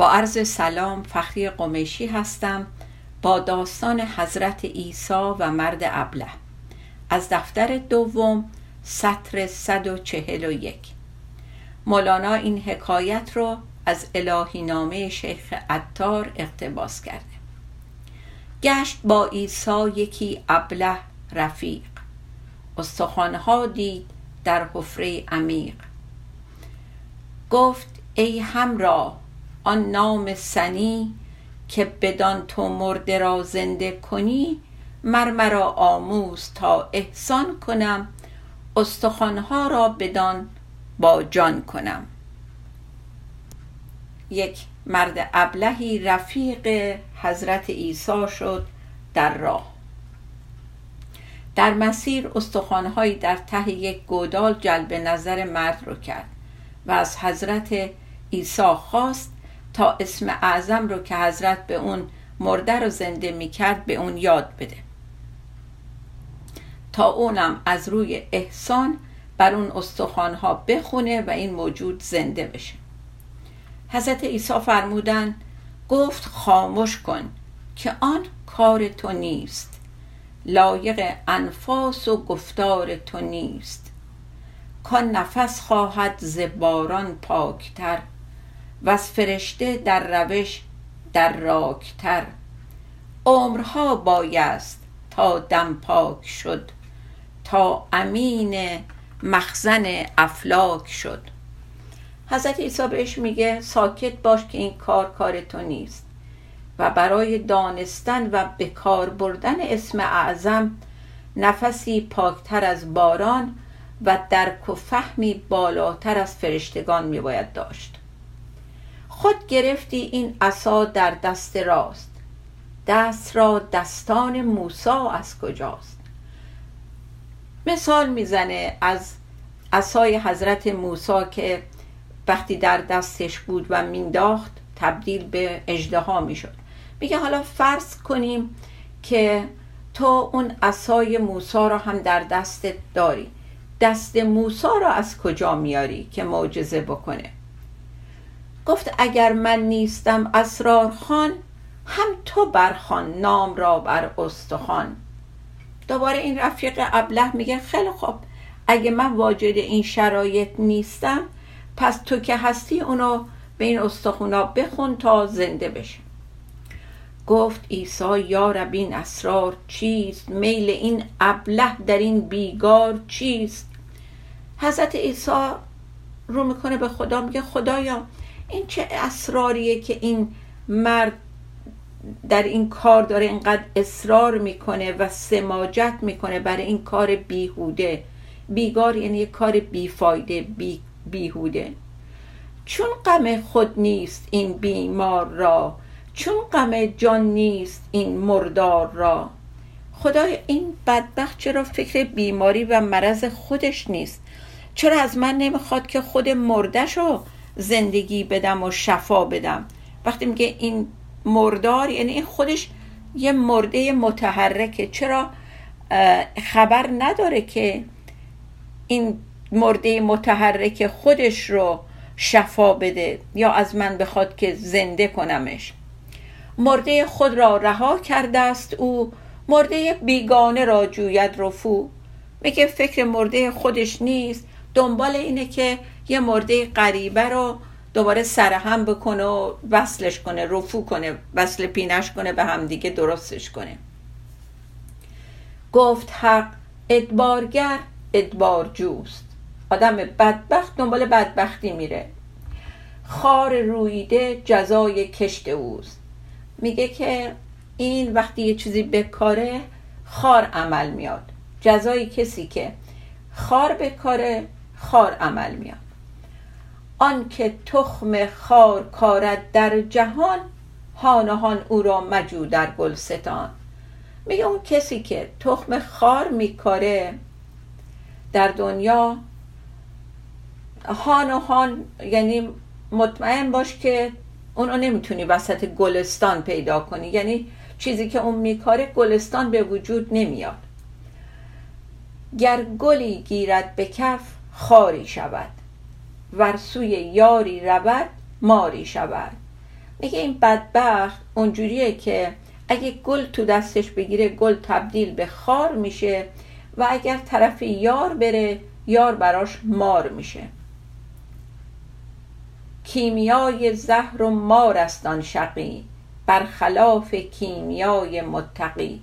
با عرض سلام فخری قمیشی هستم. با داستان حضرت عیسی و مرد ابله. از دفتر دوم سطر 141 مولانا این حکایت رو از الهی نامه شیخ عطار اقتباس کرده. گشت با عیسی یکی ابله رفیق. استخوانها دید در حفره عمیق. گفت ای همراه آن نام سنی که بدان تو مرده را زنده کنی مر مرا آموز تا احسان کنم استخوانها را بدان با جان کنم. یک مرد ابلهی رفیق حضرت عیسی شد در راه. در مسیر استخوانهایی در ته یک گودال جلب نظر مرد رو کرد و از حضرت عیسی خواست تا اسم اعظم رو که حضرت به اون مرده رو زنده می کرد به اون یاد بده. تا اونم از روی احسان بر اون استخوانها بخونه و این موجود زنده بشه. حضرت عیسی فرمودن گفت خاموش کن که آن کار تو نیست لایق انفاس و گفتار تو نیست. کان نفس خواهد زباران پاکتر و از فرشته در روش در راکتر عمرها بایست تا دم پاک شد تا امین مخزن افلاک شد. حضرت عیسی بهش میگه ساکت باش که این کار کار تو نیست. و برای دانستن و بکار بردن اسم اعظم نفسی پاکتر از باران و درک و فهمی بالاتر از فرشتگان میباید داشت. خود گرفتی این عصا در دست راست. دست را دستان موسا از کجاست؟ مثال می‌زنه از عصای حضرت موسی که وقتی در دستش بود و مینداخت تبدیل به اجدها می‌شد. میگه حالا فرض کنیم که تو اون عصای موسی را هم در دستت داری. دست موسی را از کجا میاری که معجزه بکنه؟ گفت اگر من نیستم اسرار خان هم تو برخان نام را بر استخوان. دوباره این رفیق ابله میگه خیلی خوب اگه من واجد این شرایط نیستم پس تو که هستی اونو به این استخونا بخون تا زنده بشه. گفت عیسی یا رب این اسرار چیست؟ میل این ابله در این بیگار چیست؟ حضرت عیسی رو می‌کنه به خدا میگه خدایا این چه اسراریه که این مرد در این کار داره اینقدر اصرار می‌کنه و سماجت می‌کنه برای این کار بیهوده. بیگار یعنی یک کار بیفایده بی بیهوده. چون غم خود نیست این بیمار را چون غم جان نیست این مردار را. خدای این بدبخت چرا فکر بیماری و مرض خودش نیست؟ چرا از من نمی‌خواد که خود مردش رو زندگی بدم و شفا بدم. وقتی میگه این مردار یعنی این خودش یه مرده متحرکه. چرا؟ خبر نداره که این مرده متحرک خودش رو شفا بده یا از من بخواد که زنده کنمش. مرده خود را رها کرده است او. مرده بیگانه را جوید رفو. میگه فکر مرده خودش نیست. دنبال اینه که یه مرده غریبه رو دوباره سرهم بکنه و وصلش کنه رفو کنه وصل پینش کنه به همدیگه درستش کنه. گفت حق ادبارگر ادبار جوست آدم بدبخت دنبال بدبختی میره. خار رویده جزای کشت اوست. میگه که این وقتی یه چیزی بکاره خار عمل میاد. جزای کسی که خار بکاره خار عمل میاد. آنکه تخم خار کارد در جهان هان او را مجو در گلستان. میگه اون کسی که تخم خار میکاره در دنیا هان هان یعنی مطمئن باش که اونو نمی‌تونی وسط گلستان پیدا کنی. یعنی چیزی که اون میکاره گلستان به وجود نمیاد. گر گلی گیرد به کف خاری شود. ور سوی یاری رود ماری شود. میگه این بدبخت اونجوریه که اگه گل تو دستش بگیره گل تبدیل به خار میشه و اگر طرف یار بره یار براش مار میشه. کیمیای زهر و مار است آن شقی برخلاف کیمیای متقی.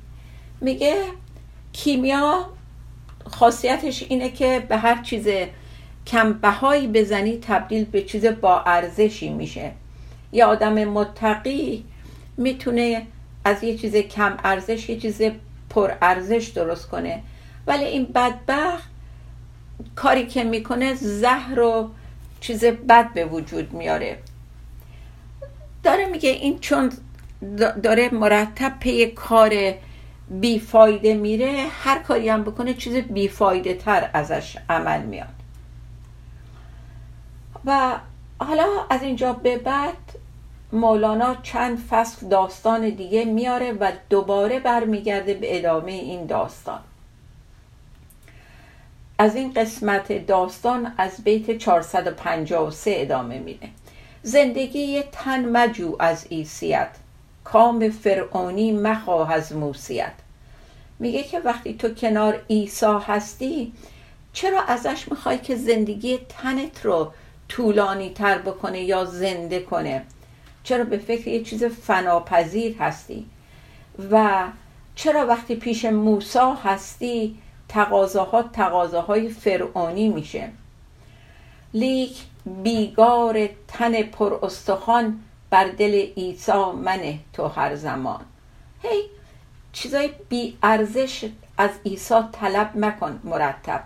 میگه کیمیا خاصیتش اینه که به هر چیز کم بهایی بزنی تبدیل به چیز با ارزشی میشه. یه آدم متقی می‌تونه از یه چیز کم ارزش یه چیز پر ارزش درست کنه. ولی این بدبخت کاری که می‌کنه زهر و چیز بد به وجود میاره. داره میگه این چون داره مرتب پی کار بیفایده میره هر کاری هم بکنه چیز بیفایده تر ازش عمل میاد. و حالا از اینجا به بعد مولانا چند فصل داستان دیگه میاره و دوباره برمیگرده به ادامه این داستان. از این قسمت داستان از بیت 453 ادامه میده. زندگی تن مجو از ایسیت کام فرعونی مخواه از موسیت. میگه که وقتی تو کنار عیسی هستی چرا ازش می‌خوای که زندگی تنت رو طولانی تر بکنه یا زنده کنه. چرا به فکر یه چیز فناپذیر هستی؟ و چرا وقتی پیش موسا هستی تقاضاها تقاضاهای فرعونی میشه؟ لیک بیگار تن پر استخوان بر دل عیسی منه تو هر زمان. هی چیزای بی ارزش از عیسی طلب مکن مرتب.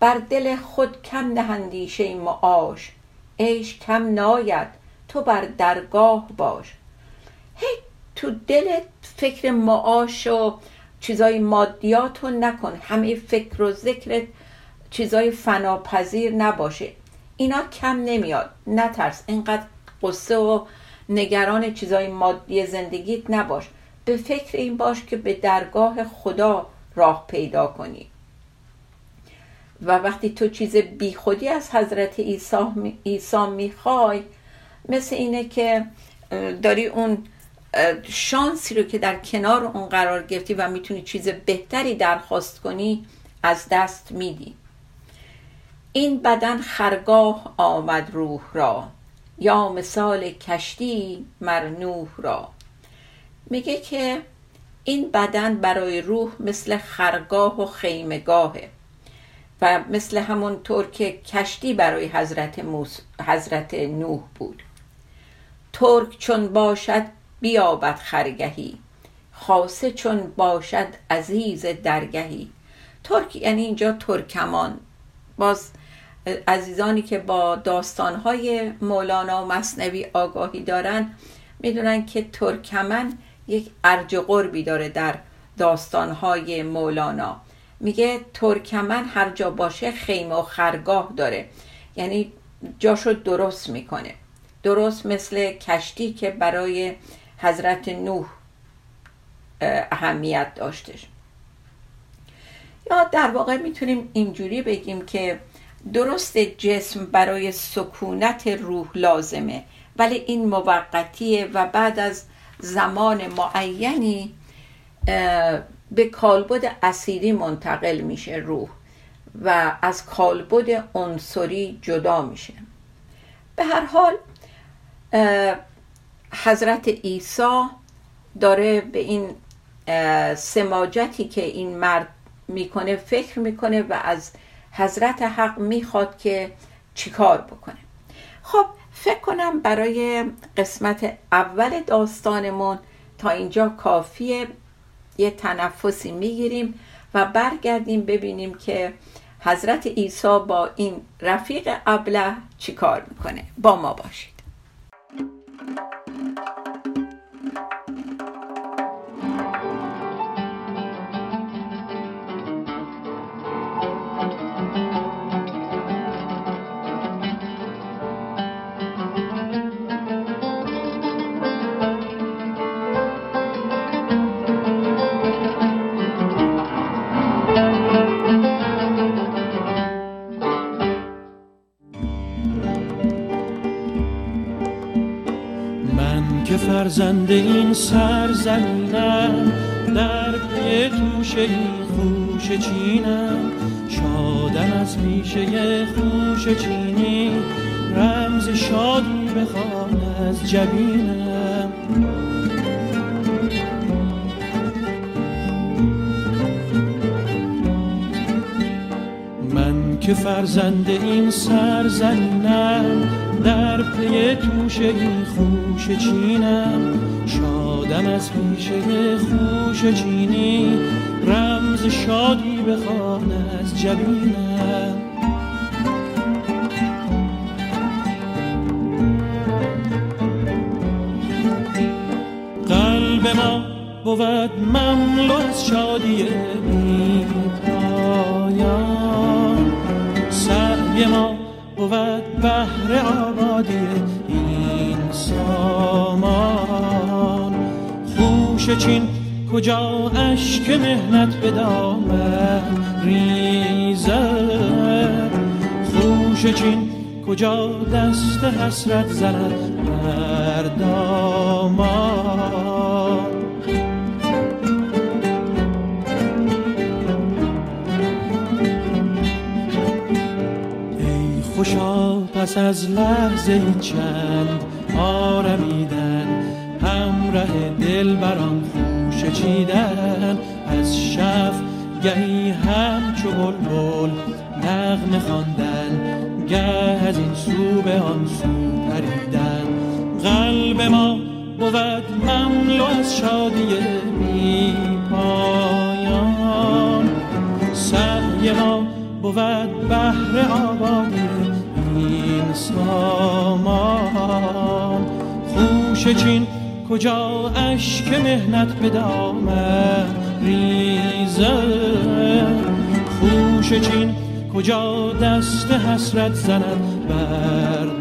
بر دل خود کم نهندیشه معاش عیش کم ناید تو بر درگاه باش. هی تو دل فکر معاش و چیزای مادیات رو نکن. همه فکر و ذکرت چیزای فناپذیر نباشه. اینا کم نمیاد. نترس. اینقدر قصه و نگران چیزای مادی زندگیت نباش. به فکر این باش که به درگاه خدا راه پیدا کنی. و وقتی تو چیز بیخودی از حضرت عیسی می‌خوای مثل اینه که داری اون شانسی رو که در کنار اون قرار گرفتی و می‌تونی چیز بهتری درخواست کنی از دست میدی. این بدن خرگاه آمد روح را یا مثال کشتی مرنوح را. میگه که این بدن برای روح مثل خرگاه و خیمگاهه و مثل همون طور که کشتی برای حضرت, موس... حضرت نوح بود. ترک چون باشد بیابد خرگهی خاصه چون باشد عزیز درگهی. ترک یعنی اینجا ترکمان. باز عزیزانی که با داستانهای مولانا و مصنوی آگاهی دارن می‌دونن که ترکمن یک ارج قربی داره در داستانهای مولانا. میگه ترکمن هر جا باشه خیمه و خرگاه داره. یعنی جاشو درست می‌کنه. درست مثل کشتی که برای حضرت نوح اهمیت داشتش. یا در واقع می‌تونیم اینجوری بگیم که درست جسم برای سکونت روح لازمه ولی این موقتیه و بعد از زمان معینی به کالبد اسیری منتقل میشه روح و از کالبد عنصری جدا میشه. به هر حال حضرت عیسی داره به این سماجتی که این مرد می‌کنه فکر می‌کنه و از حضرت حق می‌خواد که چیکار بکنه. خب فکر کنم برای قسمت اول داستانمون تا اینجا کافیه. یه تنفسی می‌گیریم و برگردیم ببینیم که حضرت عیسی با این رفیق ابله چیکار می‌کنه. با ما باشید. فرزند این سرزمینم در پی توشه خوش چینم. شادم از میشه خوش چینی رمز شادی بخوان از جبینم. من که فرزند این سرزمینم در پی توشه این خوش چینم شادم از پیشه خوش چینی. رمز شادی بخوان از جبینم. قلب ما بود مملو از شادی بی پایان. بود بهر آبادی این سامان. خوش چین کجا اشک مهنت به دامن ریزد؟ خوش چین کجا دست حسرت زند بر پس از لحظه چند آرمیدن همراه دل بران خوش چیدن. از شف گهی همچو بلبل نغمه خواندن گه از این سو به آن سو پریدن. قلب ما بود مملو از شادی بی پایان سعی ما بود بهر آبادی سامان. خوش چین کجا اشک مهنت به دامن ریزه؟ خوش چین کجا دست حسرت زند بر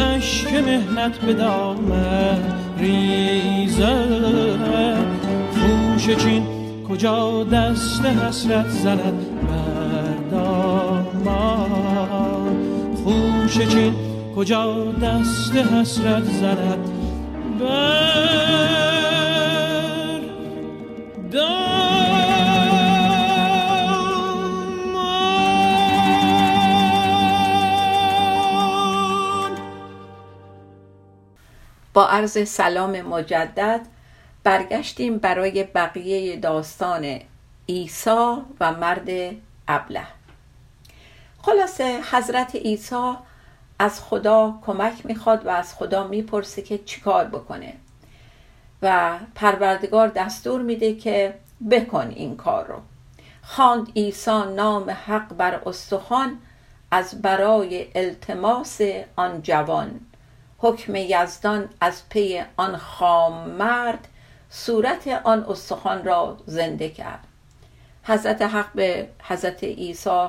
اشک مهنت به دامن ریزه. خوش چین کجا دست حسرت زند بر دامان خوش چین کجا دست حسرت زند بر عرض سلام مجدد برگشتیم برای بقیه داستان عیسی و مرد ابله. خلاصه حضرت عیسی از خدا کمک می‌خواد و از خدا می‌پرسه که چیکار بکنه. و پروردگار دستور میده که بکن این کار رو. خواند عیسی نام حق بر استخوان از برای التماس آن جوان. حکم یزدان از پی آن خام مرد صورت آن استخوان را زنده کرد. حضرت حق به حضرت عیسی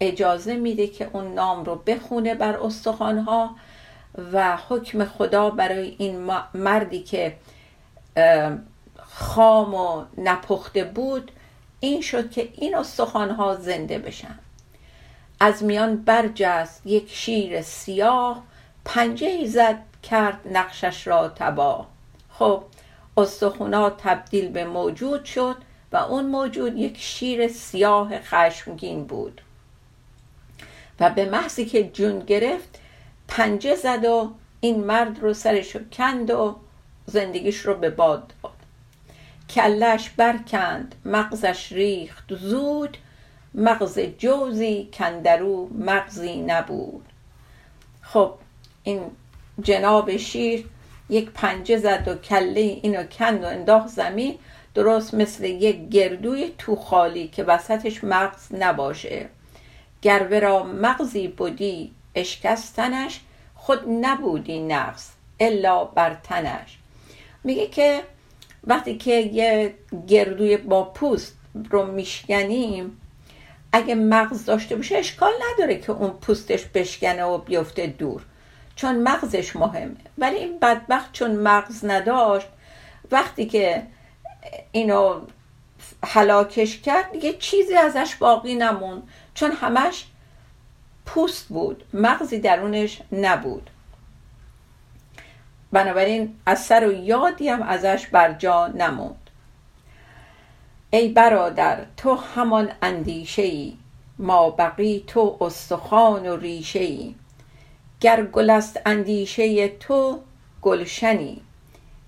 اجازه میده که اون نام رو بخونه بر استخوانها و حکم خدا برای این مردی که خام و نپخته بود این شد که این استخوانها زنده بشن. از میان برجست یک شیر سیاه پنجه زد کرد نقشش را تباه. خب استخونا تبدیل به موجود شد و اون موجود یک شیر سیاه خشمگین بود. و به محضی که جون گرفت پنجه زد و این مرد رو سرش کند و زندگیش رو به باد داد. کلش برکند مغزش ریخت زود مغز جوزی کندرو مغزی نبود. خب این جناب شیر یک پنجه زد و کله اینو کند و انداخت زمین درست مثل یک گردوی تو خالی که وسطش مغز نباشه. گر را مغزی بودی اشکستنش خود نبودی نقص الا بر تنش. میگه که وقتی که یه گردوی با پوست رو میشکنیم اگه مغز داشته باشه اشکال نداره که اون پوستش بشکنه و بیفته دور. چون مغزش مهمه. ولی این بدبخت چون مغز نداشت وقتی که اینو حلاکش کرد دیگه چیزی ازش باقی نمون چون همش پوست بود مغزی درونش نبود. بنابراین اثر و یادی هم ازش بر جا نموند. ای برادر تو همان اندیشه ای ما بقی تو استخوان و ریشه ای گر گل است اندیشه تو گلشنی.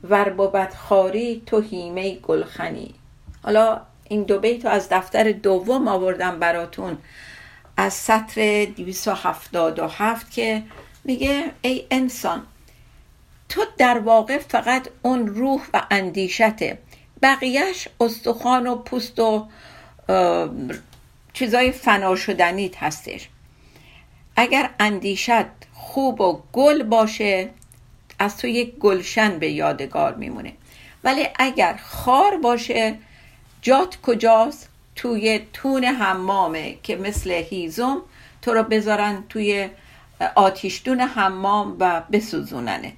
ور بود خاری تو هیمه گلخنی. حالا این دو بیت از دفتر دوم آوردم براتون از سطر 277 که میگه ای انسان تو در واقع فقط اون روح و اندیشته. بقیهش استخوان و پوست و چیزای فنا شدنیت هستش. اگر اندیشت خوب و گل باشه از تو یک گلشن به یادگار میمونه. ولی اگر خار باشه جات کجاست؟ توی تون حمامه که مثل هیزم تو رو بذارن توی آتیشتون حمام و بسوزوننت.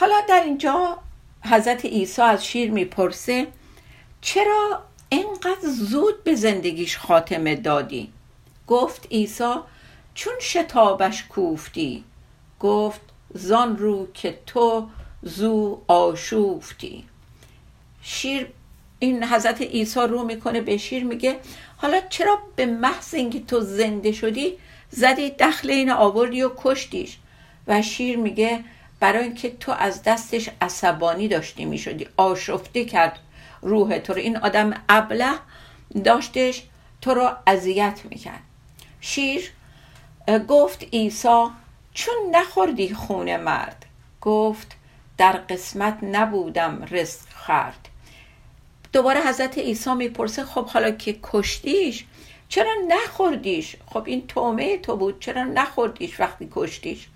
حالا در اینجا حضرت عیسی از شیر می‌پرسه چرا اینقدر زود به زندگیش خاتمه دادی؟ گفت عیسی چون شتابش کوفتی؟ گفت زان رو که تو زو آشوفتی. شیر این حضرت عیسی رو می‌کنه به شیر میگه حالا چرا به محض اینکه تو زنده شدی زدی دخل این آوردی و کشتیش؟ و شیر میگه برای اینکه تو از دستش عصبانی داشتی می‌شدی آشفته کرد روح تو رو. این آدم ابله داشتش تو رو اذیت می‌کرد. شیر گفت عیسی چون نخوردی خون مرد؟ گفت در قسمت نبودم رزق خرد دوباره حضرت عیسی می‌پرسه خب حالا که کشتیش چرا نخوردیش؟ خب این تومه تو بود چرا نخوردیش وقتی کشتیش؟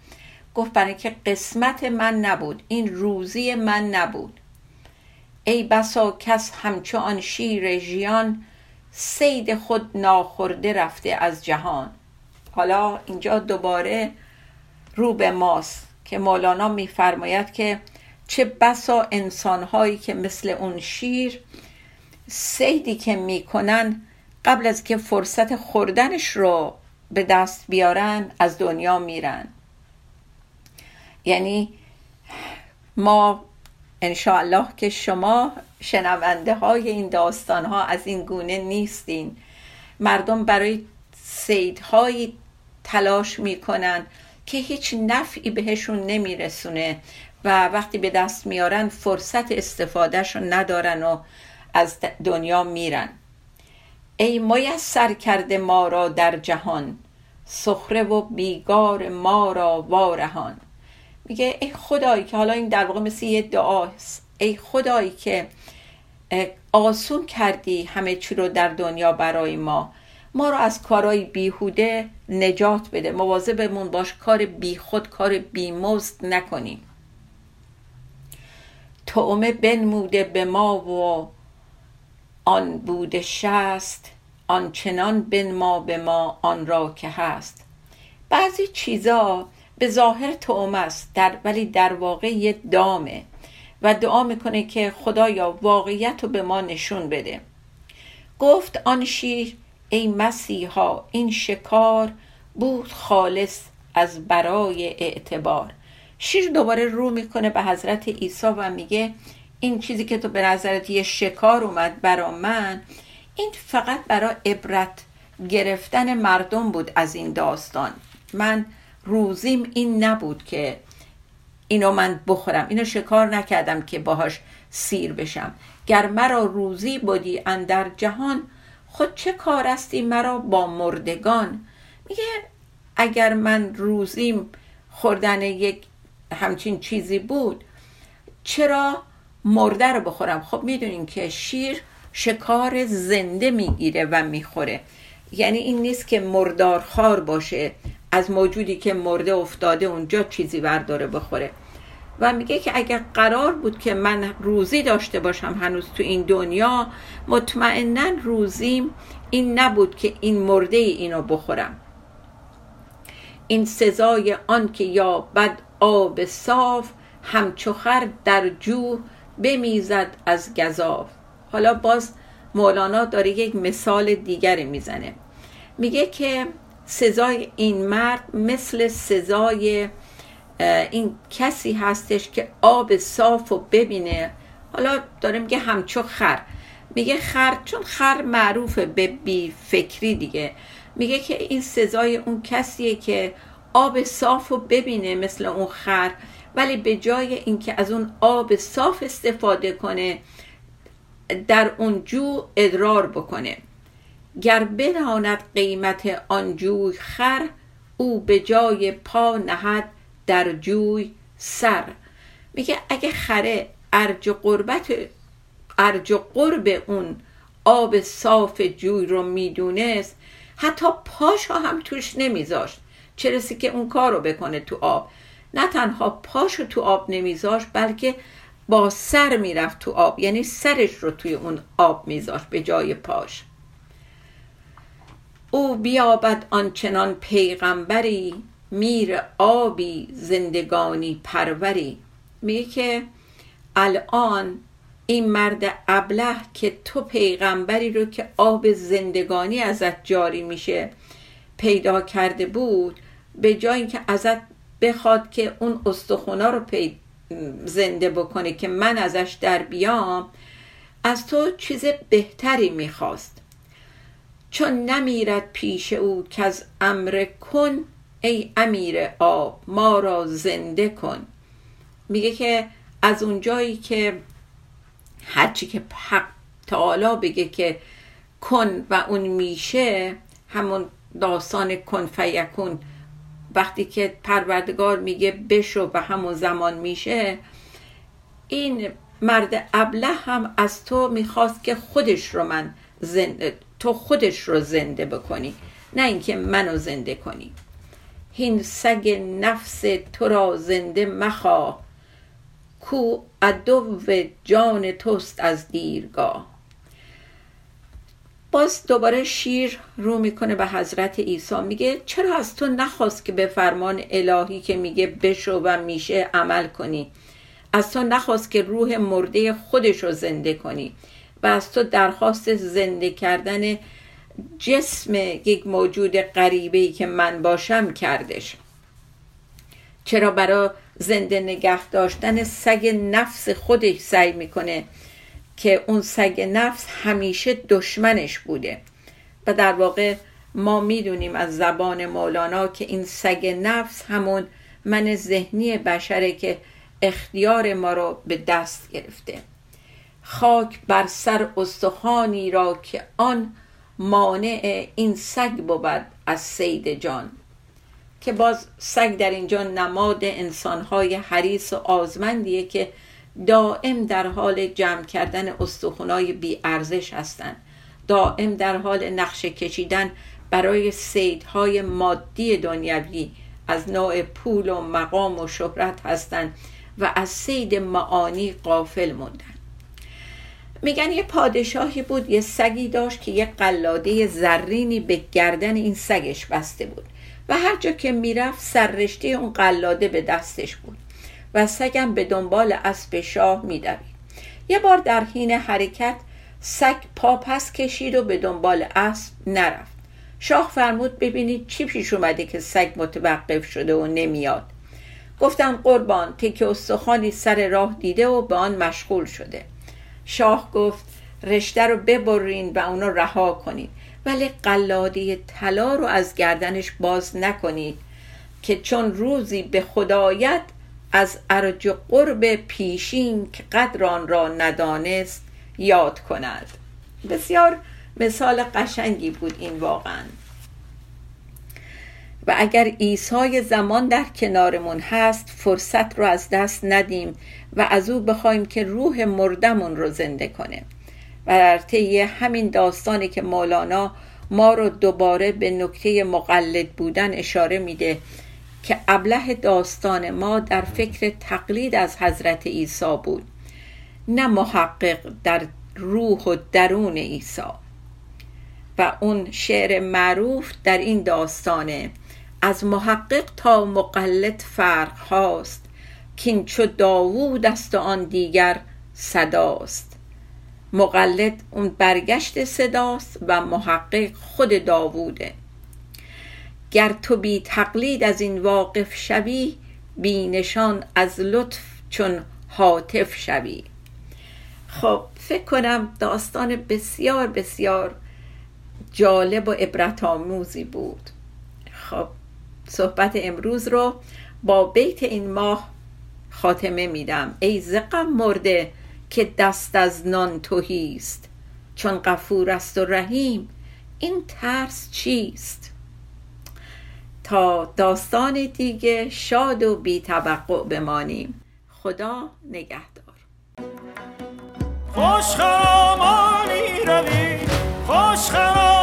گفت برای که قسمت من نبود این روزی من نبود. ای بسا کس همچو آن شیر ژیان سید خود ناخورده رفته از جهان. حالا اینجا دوباره رو به ماست که مولانا میفرماید که چه بسا انسانهایی که مثل اون شیر سیدی که می‌کنن قبل از که فرصت خوردنش رو به دست بیارن از دنیا میرن. یعنی ما انشاءالله که شما شنونده های این داستان ها از این گونه نیستین. مردم برای سیدهایی تلاش می‌کنن که هیچ نفعی بهشون نمیرسونه و وقتی به دست میارن فرصت استفادهش رو ندارن و از دنیا میرن. ای میسر کرده ما را در جهان سخره و بیگار ما را وارهان. میگه ای خدایی که حالا این در واقع مثل یه دعا ای خدایی که آسون کردی همه چی رو در دنیا برای ما. ما رو از کارهای بیهوده نجات بده. مواظبمون باش کار بیخود کار بیمزد نکنیم تعمه بنموده به ما و آن بوده شست آنچنان بنما به ما آن را که هست. بعضی چیزا به ظاهر تعمه است در ولی در واقع یه دامه. و دعا می‌کنه که خدایا واقعیت رو به ما نشون بده. گفت آن شیر ای مسیحا این شکار بود خالص از برای اعتبار. شیر دوباره رو می‌کنه به حضرت عیسی و میگه این چیزی که تو به نظرت یه شکار اومد برا من این فقط برای عبرت گرفتن مردم بود از این داستان. من روزیم این نبود که اینو من بخورم. اینو شکار نکردم که باهاش سیر بشم. گر مرا روزی بودی اندر جهان خود چه کار استی مرا با مردگان؟ میگه اگر من روزیم خوردن یک همچین چیزی بود چرا مرده رو بخورم؟ خب می‌دونین که شیر شکار زنده می‌گیره و می‌خوره. یعنی این نیست که مردارخوار باشه. از موجودی که مرده افتاده اونجا چیزی برداره بخوره. و میگه که اگر قرار بود که من روزی داشته باشم هنوز تو این دنیا مطمئنا روزیم این نبود که این مرده اینو بخورم. این سزای آن که یا بد آب صاف همچو خر در جو بمیزد از گذاف حالا باز مولانا داره یک مثال دیگری می‌زنه. میگه که سزای این مرد مثل سزای این کسی هستش که آب صاف و ببینه. حالا داره میگه همچو خر. میگه خر چون خر معروفه به بی فکری دیگه. میگه که این سزای اون کسیه که آب صاف و ببینه مثل اون خر ولی به جای اینکه از اون آب صاف استفاده کنه در اون جو ادرار بکنه. گر بداند قیمت آن جوی خر او به جای پا نهد در جوی سر. میگه اگه خره ارج قربت ارج قرب اون آب صاف جوی رو می‌دونست حتی پاشا هم توش نمیذاشت. چه رسی که اون کار رو بکنه تو آب. نه تنها پاشو تو آب نمیذاشت بلکه با سر می‌رفت تو آب. یعنی سرش رو توی اون آب میذاشت به جای پاش. او بیابد آنچنان پیغمبری میر آبی زندگانی پروری. میگه که الان این مرد ابله که تو پیغمبری رو که آب زندگانی ازت جاری میشه پیدا کرده بود به جای اینکه ازت بخواد که اون استخونا رو پی زنده بکنه که من ازش در بیام از تو چیز بهتری می‌خواست. چون نمیرد پیش او که از امر کن ای امیر آب ما را زنده کن. میگه که از اونجایی که هرچی که حق تعالی بگه که کن و اون میشه همون داستان کن فیکون وقتی که پروردگار میگه بشو و همون زمان میشه این مرد ابله هم از تو می‌خواست که خودش رو من زنده تو خودش رو زنده بکنی نه اینکه منو زنده کنی. هین سگ نفس تو را زنده مخواه. کو عدو جان توست از دیرگاه. باز دوباره شیر رو می‌کنه به حضرت عیسی میگه چرا از تو نخواست که به فرمان الهی که میگه بشو و میشه عمل کنی؟ از تو نخواست که روح مرده خودش رو زنده کنی. و از تو درخواست زنده کردن جسم یک موجود غریبه که من باشم کردش. چرا برای زنده نگه داشتن سگ نفس خودش سعی می‌کنه که اون سگ نفس همیشه دشمنش بوده. و در واقع ما می‌دونیم از زبان مولانا که این سگ نفس همون من ذهنی بشره که اختیار ما رو به دست گرفته. خاک بر سر استخوانی را که آن مانع این سگ بود از سید جان که باز سگ در اینجا نماد انسانهای حریص و آزمندیه که دائم در حال جمع کردن استخونای بی ارزش هستند. دائم در حال نقشه کشیدن برای سیدهای مادی دنیوی از نوع پول و مقام و شهرت هستند و از سید معانی قافل موندن میگن یه پادشاهی بود یه سگی داشت که یه قلاده زرینی به گردن این سگش بسته بود. و هر جا که می‌رفت سررشته اون قلاده به دستش بود و سگم به دنبال اسب شاه میدوید. یه بار در حین حرکت سگ پا پس کشید و به دنبال اسب نرفت. شاه فرمود ببینید چی پیش اومده که سگ متوقف شده و نمیاد. گفتم قربان تک استخوانی سر راه دیده و به آن مشغول شده. شاه گفت رشته رو ببرین و اونو رها کنید ولی قلاده طلا رو از گردنش باز نکنید که چون روزی به خدایت از ارج قرب پیشین که قدر آن را ندانست یاد کند. بسیار مثال قشنگی بود این واقعا. و اگر ایسای زمان در کنارمون هست فرصت رو از دست ندیم و از او بخوایم که روح مردمون رو زنده کنه. و در طی همین داستانی که مولانا ما رو دوباره به نکته مقلد بودن اشاره میده که ابله داستان ما در فکر تقلید از حضرت عیسی بود نه محقق در روح و درون عیسی. و اون شعر معروف در این داستانه از محقق تا مقلد فرق هاست. که چو داوود است و آن دیگر صداست. مقلد اون برگشت صداست و محقق خود داووده. گر تو بی تقلید از این واقف شوی بی نشان از لطف چون حاطف شوی. خب فکر کنم داستان بسیار بسیار جالب و عبرت آموزی بود. خب صحبت امروز رو با بیت این ماه خاتمه میدم. ای زقم مرده که دست از نان توهیست چون غفور است و رحیم این ترس چیست؟ تا داستان دیگه شاد و بی توقع بمانیم. خدا نگهدار. خوش خامانی روی خوش خامانی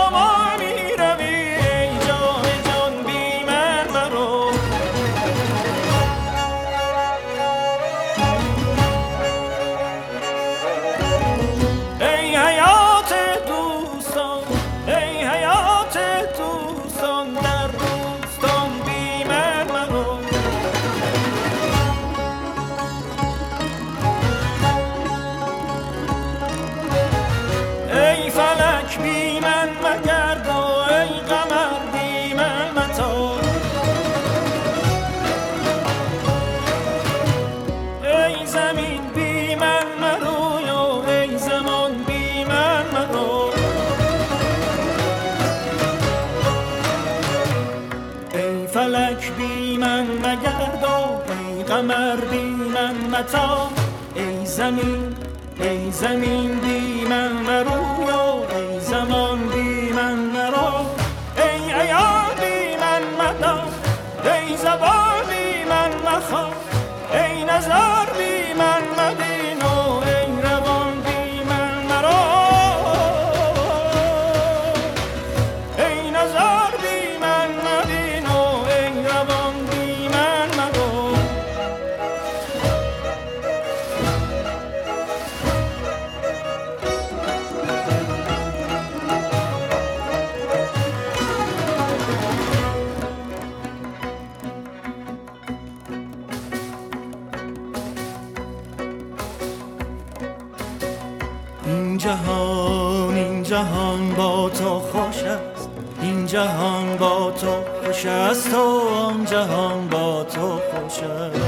ای زمین ای زمین بی من مرو ای زمان بی من مرو. ای عیار بی من مدا ای زبان بی من مخواه ای نظر بی من مبین این جهان این جهان با تو خوش است. این جهان با تو خوش است و آن جهان با تو خوش است.